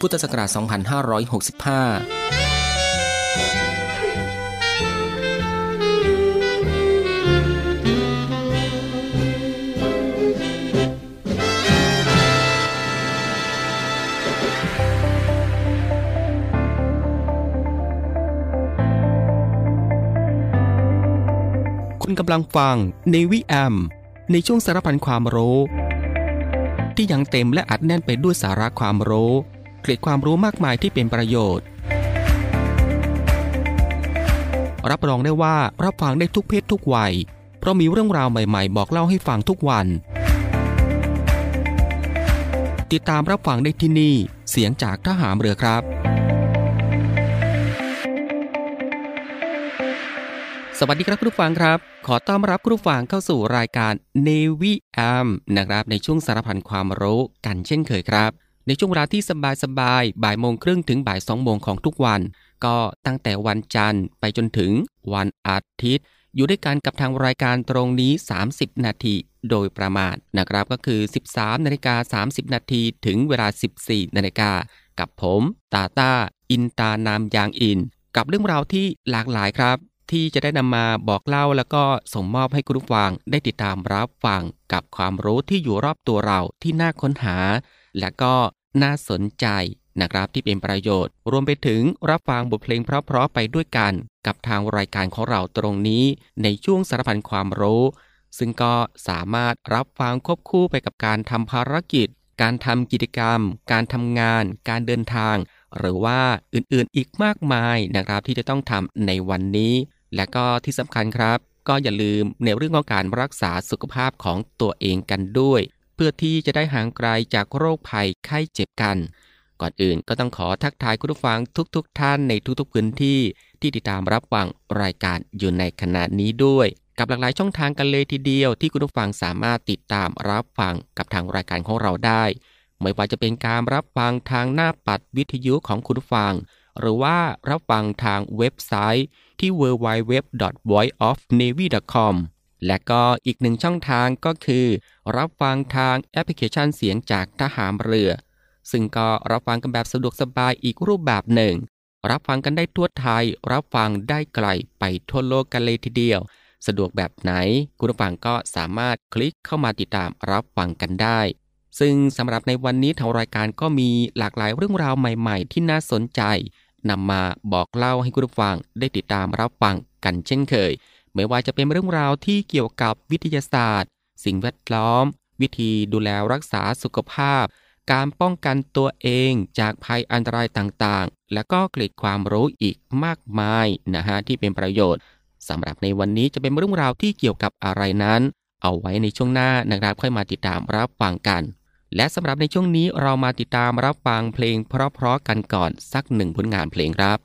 พุทธศักราช 2565คุณกำลังฟังในวิแอม ในช่วงสารพันความรู้ ที่ยังเต็มและอัดแน่นไปด้วยสาระความรู้ เกร็ดความรู้มากมายที่เป็นประโยชน์ รับรองได้ว่ารับฟังได้ทุกเพศทุกวัย เพราะมีเรื่องราวใหม่ๆ บอกเล่าให้ฟังทุกวัน ติดตามรับฟังได้ที่นี่ เสียงจากทหามเรือครับสวัสดีครับคุณผู้ฟังครับ ขอต้อนรับคุณผู้ฟังเข้าสู่รายการ Navy AM นะครับในช่วงสารพันความรู้กันเช่นเคยครับ ในช่วงเวลาที่สบายสบายบ่ายโมงครึ่งถึงบ่ายสองโมงของทุกวัน ก็ตั้งแต่วันจันทร์ไปจนถึงวันอาทิตย์ อยู่ด้วยกันกับทางรายการตรงนี้ 30 นาทีโดยประมาณนะครับก็คือ 13นาฬิกา30 นาทีถึงเวลา 14นาฬิกากับผมตาตาอินตานามยางอิน กับเรื่องราวที่หลากหลายครับ ที่จะได้นำมาบอกเล่าแล้วก็ส่งมอบให้คุณผู้ฟังได้ติดตามรับฟังกับความรู้ที่อยู่รอบตัวเราที่น่าค้นหา และก็ น่าสนใจนะครับที่เป็นประโยชน์ รวมไปถึงรับฟังบทเพลงเพราะๆไปด้วยกัน กับทางรายการของเราตรงนี้ ในช่วงสารพันความรู้ ซึ่งก็สามารถรับฟังควบคู่ไปกับการทำภารกิจ การทำกิจกรรม การทำงาน การเดินทาง หรือว่าอื่นๆอีกมากมายนะครับที่จะต้องทำในวันนี้ และก็ที่สำคัญครับ ก็อย่าลืมในเรื่องของการรักษาสุขภาพของตัวเองกันด้วย เพื่อที่จะได้ห่างไกลจากโรคภัยไข้เจ็บกัน ก่อนอื่นก็ต้องขอทักทายคุณผู้ฟังทุกๆทท่านในทุกๆพื้นที่ที่ติดตามรับฟังรายการอยู่ในขณะนี้ด้วย กับหลากหลายช่องทางกันเลยทีเดียวที่คุณผู้ฟังสามารถติดตามรับฟังกับทางรายการของเราได้ ไม่ว่าจะเป็นการรับฟังทางหน้าปัดวิทยุของคุณผู้ฟัง หรือว่ารับฟังทางเว็บไซต์ที่ www.voiceofnavy.com และก็อีกหนึ่งช่องทางก็คือ รับฟังทางแอปพลิเคชันเสียงจากทหารเรือ ซึ่งก็รับฟังกันแบบสะดวกสบายอีกรูปแบบหนึ่ง รับฟังกันได้ทั่วไทย รับฟังได้ไกลไปทั่วโลกกันเลยทีเดียว สะดวกแบบไหน คุณผู้ฟังก็สามารถคลิกเข้ามาติดตามรับฟังกันได้ ซึ่งสำหรับในวันนี้ทางรายการก็มีหลากหลายเรื่องราวใหม่ ๆ ที่น่าสนใจนำมาบอกเล่าให้คุณผู้ฟังได้ติดตามรับฟังกันเช่นเคย ไม่ว่าจะเป็นเรื่องราวที่เกี่ยวกับวิทยาศาสตร์ สิ่งแวดล้อม วิธีดูแลรักษาสุขภาพ การป้องกันตัวเองจากภัยอันตรายต่างๆ และก็เกร็ดความรู้อีกมากมายนะฮะที่เป็นประโยชน์สำหรับในวันนี้จะเป็นเรื่องราวที่เกี่ยวกับอะไรนั้น เอาไว้ในช่วงหน้านะครับค่อยมาติดตามรับฟังกัน และสำหรับในช่วงนี้เรามาติดตามรับฟังเพลงเพราะๆกันก่อนสักหนึ่งผลงานเพลงครับ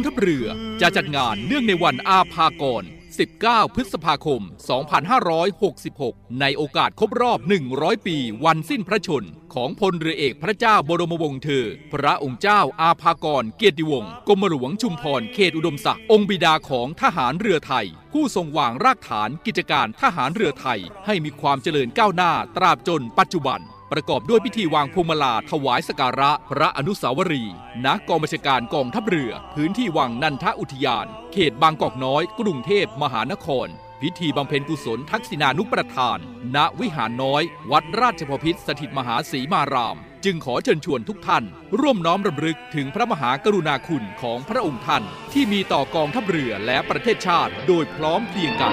องทัพเรือจะจัดงานเนื่องในวันอาภากร 19 พฤษภาคม 2566 ในโอกาสครบรอบ 100 ปีวันสิ้นพระชน ของพลเรือเอกพระเจ้าบรมวงศ์เธอ พระองค์เจ้าอาภากรเกียรติวงศ์กรมหลวงชุมพรเขตอุดมศักดิ์องค์บิดาของทหารเรือไทย ผู้ทรงวางรากฐานกิจการทหารเรือไทย ให้มีความเจริญก้าวหน้าตราบจนปัจจุบัน ประกอบด้วยพิธีวางพวงมาลาถวายสการะ พระอนุสาวรีย์ณกองบัญชาการกองทัพเรือ พื้นที่วังนันทอุทยาน เขตบางกอกน้อย กรุงเทพมหานคร พิธีบำเพ็ญกุศลทักษิณานุประทาน ณวิหารน้อย วัดราชพพิษสถิตมหาศรีมาราม จึงขอเชิญชวนทุกท่าน ร่วมน้อมรำลึกถึงพระมหากรุณาคุณของพระองค์ท่าน ที่มีต่อกองทัพเรือและประเทศชาติ โดยพร้อมเพรียงกัน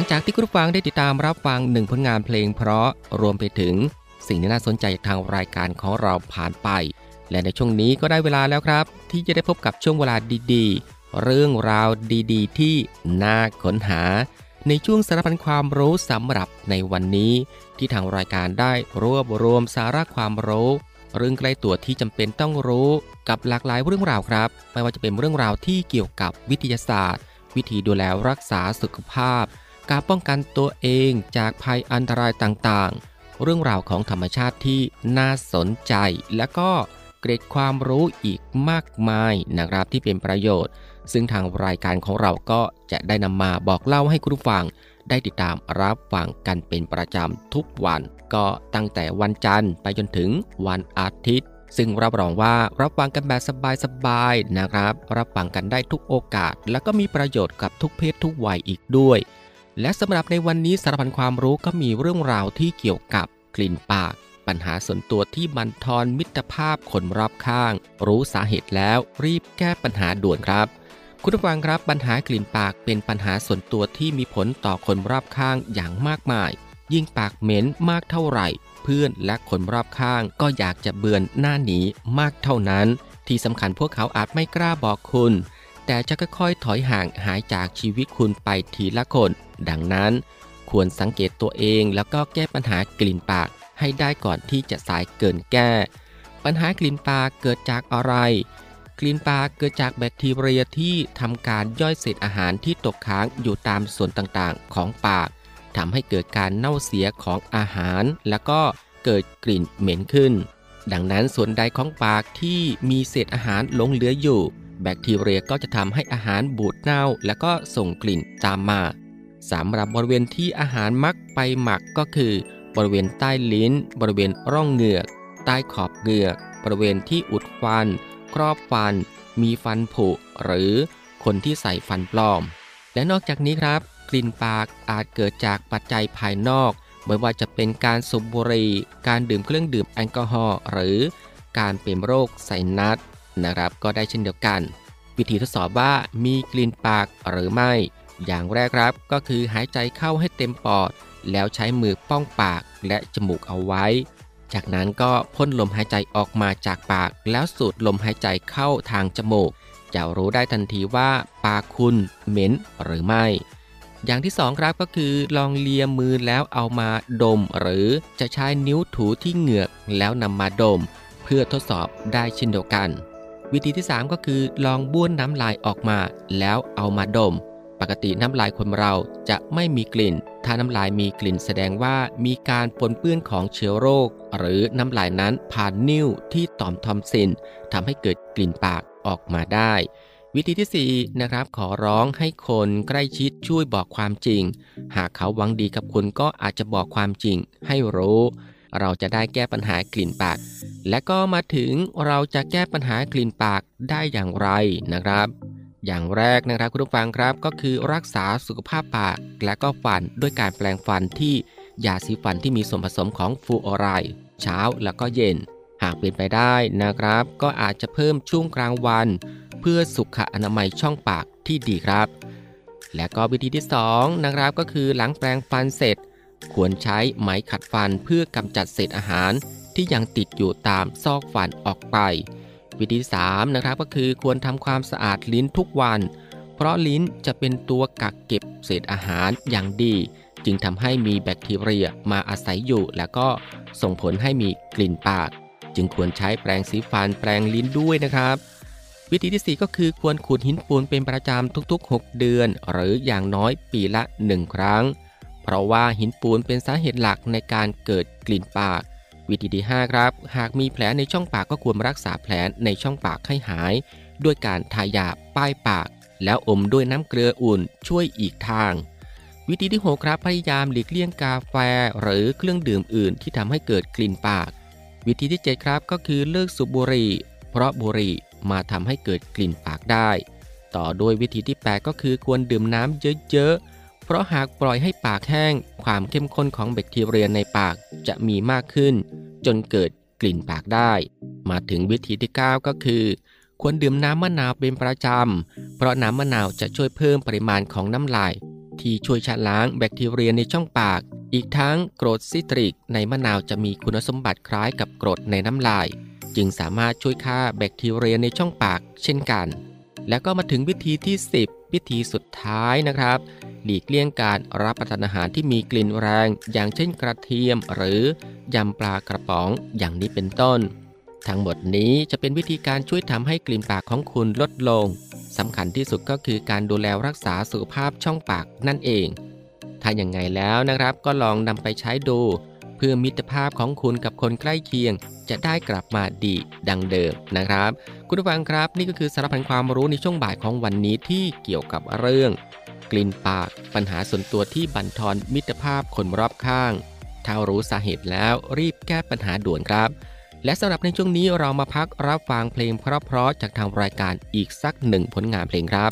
ลังจากที่คุณผู้ฟังได้ติดตามรับฟังหนึ่งผลงานเพลงเพราะรวมไปถึงสิ่งที่น่าสนใจจากทางรายการของเราผ่านไป และในช่วงนี้ก็ได้เวลาแล้วครับ ที่จะได้พบกับช่วงเวลาดีๆ เรื่องราวดีๆ ที่น่าค้นหา ในช่วงสารพันความรู้สำหรับในวันนี้ ที่ทางรายการได้รวบรวมสาระความรู้ เรื่องใกล้ตัวที่จำเป็นต้องรู้กับหลากหลายเรื่องราวครับ ไม่ว่าจะเป็นเรื่องราวที่เกี่ยวกับวิทยาศาสตร์ วิธีดูแลรักษาสุขภาพ การป้องกันตัวเองจากภัยอันตรายต่างๆ เรื่องราวของธรรมชาติที่น่าสนใจ และก็เกร็ดความรู้อีกมากมายนะครับที่เป็นประโยชน์ ซึ่งทางรายการของเราก็จะได้นำมาบอกเล่าให้คุณผู้ฟัง ได้ติดตามรับฟังกันเป็นประจำทุกวัน ก็ตั้งแต่วันจันทร์ไปจนถึงวันอาทิตย์ ซึ่งรับรองว่ารับฟังกันแบบสบายๆนะครับ รับฟังกันได้ทุกโอกาส และก็มีประโยชน์กับทุกเพศทุกวัยอีกด้วย และสำหรับในวันนี้สารพันความรู้ก็มีเรื่องราวที่เกี่ยวกับกลิ่นปาก ปัญหาส่วนตัวที่บันทอนมิตรภาพคนรอบข้าง รู้สาเหตุแล้วรีบแก้ปัญหาด่วนครับ คุณผู้ฟังครับปัญหากลิ่นปากเป็นปัญหาส่วนตัวที่มีผลต่อคนรอบข้างอย่างมากมาย ยิ่งปากเหม็นมากเท่าไหร่ เพื่อนและคนรอบข้าง ก็อยากจะเบือนหน้าหนีมากเท่านั้น ที่สำคัญพวกเขาอาจไม่กล้าบอกคุณ แต่จะค่อยๆ ถอยห่างหายจากชีวิตคุณไปทีละคน ดังนั้น ควรสังเกตตัวเองแล้วก็แก้ปัญหากลิ่นปากให้ได้ก่อนที่จะสายเกินแก้ ปัญหากลิ่นปากเกิดจากอะไร กลิ่นปากเกิดจากแบคทีเรียที่ทำการย่อยเศษอาหารที่ตกค้างอยู่ตามส่วนต่างๆ ของปากทำให้เกิดการเน่าเสียของอาหาร แล้วก็เกิดกลิ่นเหม็นขึ้น ดังนั้นส่วนใดของปากที่มีเศษอาหารหลงเหลืออยู่ แบคทีเรียก็จะทำให้อาหารบูดเน่า แล้วก็ส่งกลิ่นตามมาสำหรับบริเวณที่อาหารมักไปหมักก็คือ บริเวณใต้ลิ้น บริเวณร่องเหงือก ใต้ขอบเหงือก บริเวณที่อุดฟัน ครอบฟัน มีฟันผุ หรือคนที่ใส่ฟันปลอม และนอกจากนี้ครับ กลิ่นปากอาจเกิดจากปัจจัยภายนอก ไม่ว่าจะเป็นการสูบบุหรี่การดื่มเครื่องดื่มแอลกอฮอล์หรือการเป็นโรคไซนัส นะครับก็ได้เช่นเดียวกัน วิธีทดสอบว่ามีกลิ่นปากหรือไม่ อย่างแรกครับก็คือหายใจเข้าให้เต็มปอด แล้วใช้มือป้องปากและจมูกเอาไว้ จากนั้นก็พ่นลมหายใจออกมาจากปากแล้วสูดลมหายใจเข้าทางจมูกจะรู้ได้ทันทีว่าปากคุณเหม็นหรือไม่ อย่างที่ 2 ครับก็คือลองเลียมือแล้วเอามาดม หรือจะใช้นิ้วถูที่เหงือกแล้วนำมาดม เพื่อทดสอบได้เช่นเดียวกัน วิธีที่ 3 ก็คือลองบ้วนน้ำลายออกมา แล้วเอามาดม ปกติน้ำลายคนเราจะไม่มีกลิ่น ถ้าน้ำลายมีกลิ่นแสดงว่ามีการปนเปื้อนของเชื้อโรค หรือน้ำลายนั้นผ่านนิ้วที่ต่อมทอมซินทำให้เกิดกลิ่นปากออกมาได้ วิธีที่4นะครับขอร้องให้คนใกล้ชิดช่วยบอกความจริง หากเขาหวังดีกับคุณก็อาจจะบอกความจริงให้รู้ เราจะได้แก้ปัญหากลิ่นปาก และก็มาถึงเราจะแก้ปัญหากลิ่นปากได้อย่างไรนะครับ อย่างแรกนะครับคุณผู้ฟังครับก็คือรักษาสุขภาพปาก และก็ฟันด้วยการแปลงฟันที่ยาสีฟันที่มีส่วนผสมของฟูออไรด์เช้าแล้วก็เย็น หากเป็นไปได้นะครับ ก็อาจจะเพิ่มช่วงกลางวัน เพื่อสุขอนามัยช่องปากที่ดีครับ และก็วิธีที่2นะครับก็คือหลังแปรงฟันเสร็จ ควรใช้ไหมขัดฟันเพื่อกำจัดเศษอาหารที่ยังติดอยู่ตามซอกฟันออกไป วิธี3นะครับก็คือควรทำความสะอาดลิ้นทุกวัน เพราะลิ้นจะเป็นตัวกักเก็บเศษอาหารอย่างดี จึงทำให้มีแบคทีเรียมาอาศัยอยู่ แล้วก็ส่งผลให้มีกลิ่นปาก จึงควรใช้แปรงสีฟันแปรงลิ้นด้วยนะครับวิธีที่ 4 ก็คือควรขุดหินปูนเป็นประจำทุกๆ 6 เดือน หรืออย่างน้อยปีละ 1 ครั้ง เพราะว่าหินปูนเป็นสาเหตุหลักในการเกิดกลิ่นปาก วิธีที่ 5 ครับ หากมีแผลในช่องปากก็ควรรักษาแผลในช่องปากให้หาย ด้วยการทายาป้ายปาก แล้วอมด้วยน้ำเกลืออุ่นช่วยอีกทาง วิธีที่ 6 ครับพยายามหลีกเลี่ยงกาแฟหรือเครื่องดื่มอื่นที่ทำให้เกิดกลิ่นปาก วิธีที่ 7 ครับก็คือเลิกสูบบุหรี่เพราะบุหรี่มาทำให้เกิดกลิ่นปากได้ ต่อด้วยวิธีที่ 8 ก็คือควรดื่มน้ำเยอะๆ เพราะหากปล่อยให้ปากแห้ง ความเข้มข้นของแบคทีเรียในปากจะมีมากขึ้น จนเกิดกลิ่นปากได้ มาถึงวิธีที่ 9 ก็คือ ควรดื่มน้ำมะนาวเป็นประจำ เพราะน้ำมะนาวจะช่วยเพิ่มปริมาณของน้ำลาย ที่ช่วยชะล้างแบคทีเรียในช่องปาก อีกทั้งกรดซิตริก ในมะนาวจะมีคุณสมบัติคล้ายกับกรดในน้ำลาย จึงสามารถช่วยฆ่าแบคทีเรียในช่องปาก เช่นกัน แล้วก็มาถึงวิธีที่ 10 วิธีสุดท้ายนะครับ หลีกเลี่ยงการรับประทานอาหารที่มีกลิ่นแรง อย่างเช่นกระเทียม หรือยำปลากระป๋องอย่างนี้เป็นต้น ทั้งหมดนี้จะเป็นวิธีการช่วยทำให้กลิ่นปากของคุณลดลงสำคัญที่สุดก็คือการดูแลรักษาสุขภาพช่องปากนั่นเอง ถ้าอย่างไงแล้วนะครับก็ลองนำไปใช้ดู เพื่อมิตรภาพของคุณกับคนใกล้เคียง จะได้กลับมาดีดังเดิมนะครับ คุณผู้ฟังครับ นี่ก็คือสารพันความรู้ในช่วงบ่ายของวันนี้ที่เกี่ยวกับเรื่อง กลิ่นปาก ปัญหาส่วนตัวที่บั่นทอนมิตรภาพคนรอบข้าง ถ้ารู้สาเหตุแล้วรีบแก้ปัญหาด่วนครับ และสำหรับในช่วงนี้เรามาพักรับฟังเพลงเพราะๆจากทางรายการอีกสักหนึ่งผลงานเพลงครับ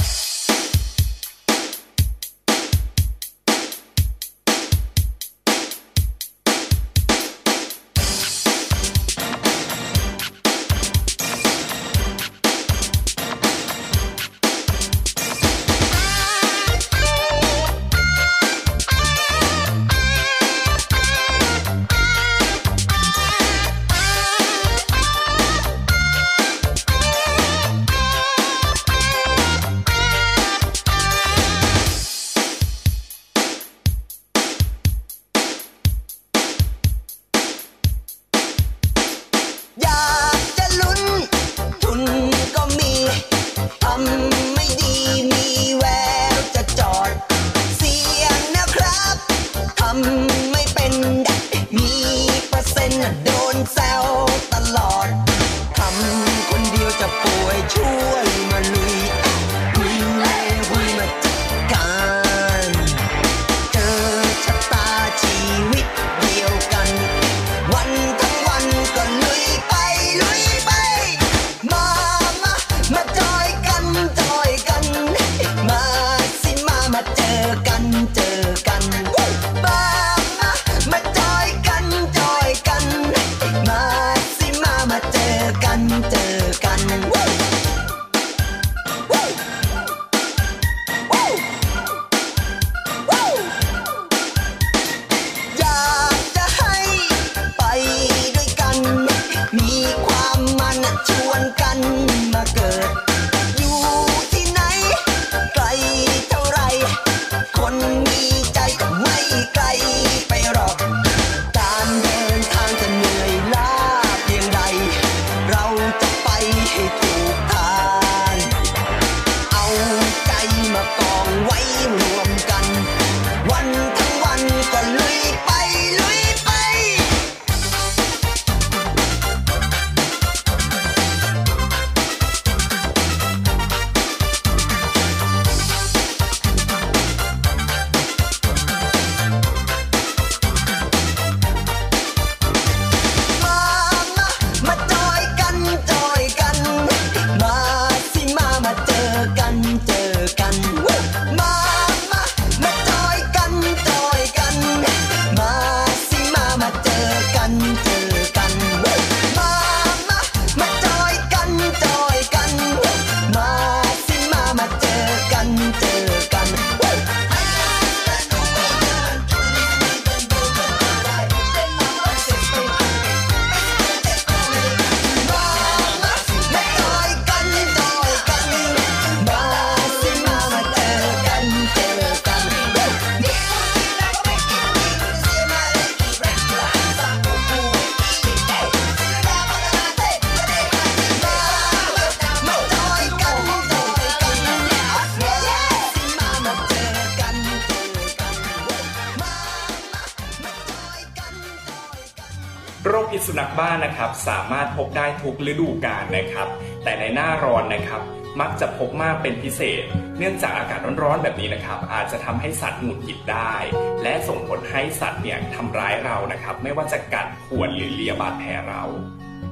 สุนัขบ้านะครับสามารถพบได้ทุกฤดูกาลนะครับ แต่ในหน้าร้อนนะครับ มักจะพบมากเป็นพิเศษ เนื่องจากอากาศร้อนๆแบบนี้นะครับ อาจจะทำให้สัตว์หงุดหงิดได้ และส่งผลให้สัตว์เนี่ยทำร้ายเรานะครับ ไม่ว่าจะกัดข่วนหรือเลียบาดแผลเรา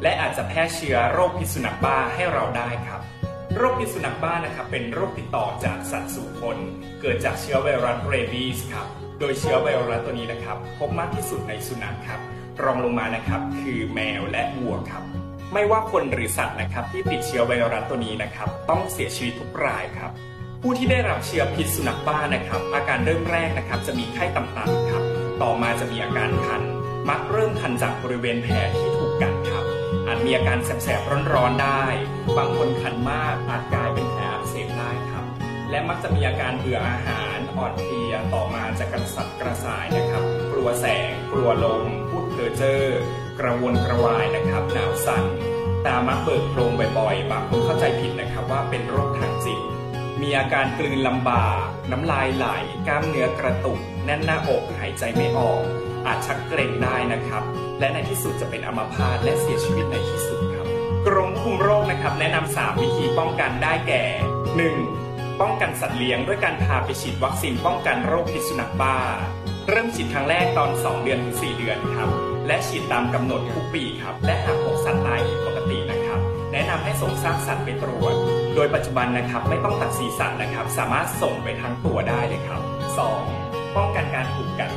และอาจจะแพร่เชื้อโรคพิษสุนัขบ้าให้เราได้ครับโรคพิษสุนัขบ้านะครับเป็นโรคติดต่อจากสัตว์สู่คน เกิดจากเชื้อไวรัสเรบีสครับ โดยเชื้อไวรัสตัวนี้นะครับ พบมากที่สุดในสุนัขครับ รองลงมานะครับ คือแมวและวัวครับ ไม่ว่าคนหรือสัตว์นะครับที่ติดเชื้อไวรัสตัวนี้นะครับ ต้องเสียชีวิตทุกรายครับ ผู้ที่ได้รับเชื้อพิษสุนัขบ้านะครับ อาการเริ่มแรกนะครับ จะมีไข้ต่ำๆครับ ต่อมาจะมีอาการคัน มักเริ่มคันจากบริเวณแผลที่ถูกกัดครับ อาจมีอาการแสบๆร้อนๆได้ บางคนคันมากอาจกลายเป็นแผลอักเสบได้ครับ และมักจะมีอาการเบื่ออาหารอ่อนเพลียต่อมาจะกระสับกระส่ายนะครับ กลัวแสง กลัวลม เพ้อเจ้อกระวนกระวายนะครับ หนาวสั่น ตามักเบิกโพรงบ่อยๆ บางคนเข้าใจผิดนะครับว่าเป็นโรคทางจิต มีอาการกลืนลำบาก น้ำลายไหล กล้ามเนื้อกระตุก แน่นหน้าอกหายใจไม่ออก อาจชักเกร็งได้นะครับ และในที่สุดจะเป็นอัมพาตและเสียชีวิตในที่สุดครับ กรมควบคุมโรคนะครับ แนะนำ3วิธีป้องกันได้แก่ 1. ป้องกันสัตว์เลี้ยงด้วยการพาไปฉีดวัคซีนป้องกันโรคพิษสุนัขบ้า เริ่มฉีดครั้งแรกตอน 2 เดือนถึง4เดือนครับ และฉีดตามกำหนดทุกปีครับ และหากพบสัตว์ตายผิดปกตินะครับ แนะนำให้ส่งซากสัตว์ไปตรวจ โดยปัจจุบันนะครับไม่ต้องตัดศีรษะนะครับ สามารถส่งไปทั้งตัวได้เลยครับ 2. ป้องกันการถูกกัด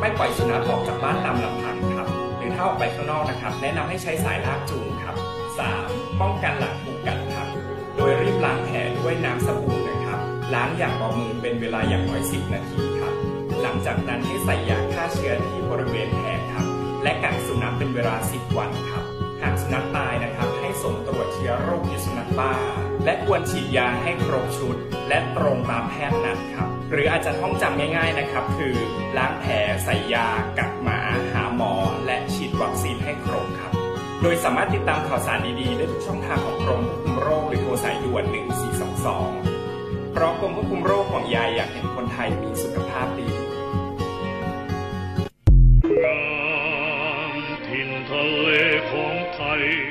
ไม่ปล่อยสุนัขออกจากบ้านตามลำพังครับ หรือถ้าออกไปข้างนอกนะครับ แนะนำให้ใช้สายลากจูงครับ 3. ป้องกันหลังถูกกัดครับ โดยรีบล้างแผลด้วยน้ำสบู่นะครับ ล้างอย่างเบามือเป็นเวลาอย่างน้อย 10 นาที ลังจากนั้นให้ใส่ยาฆ่าเชื้อที่บริเวณแผลครับ และกักสุนัขเป็นเวลา 10 วันครับ หากสุนัขตายนะครับ ให้ส่งตรวจเชื้อโรคพิษสุนัขบ้า และควรฉีดยาให้ครบชุด และตรงตามแพทย์นัดครับ หรืออาจจะท่องจำง่ายๆนะครับ คือล้างแผลใส่ยา กักหมา หาหมอ และฉีดวัคซีนให้ครบครับ โดยสามารถติดตามข่าวสารดีๆได้ทุกช่องทางของกรมควบคุมโรคหรือโทรสายด่วน 1422เพราะกรมควบคุมโรคห่วงใยอยากเห็นคนไทยมีสุขภาพดี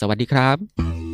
สวัสดีครับ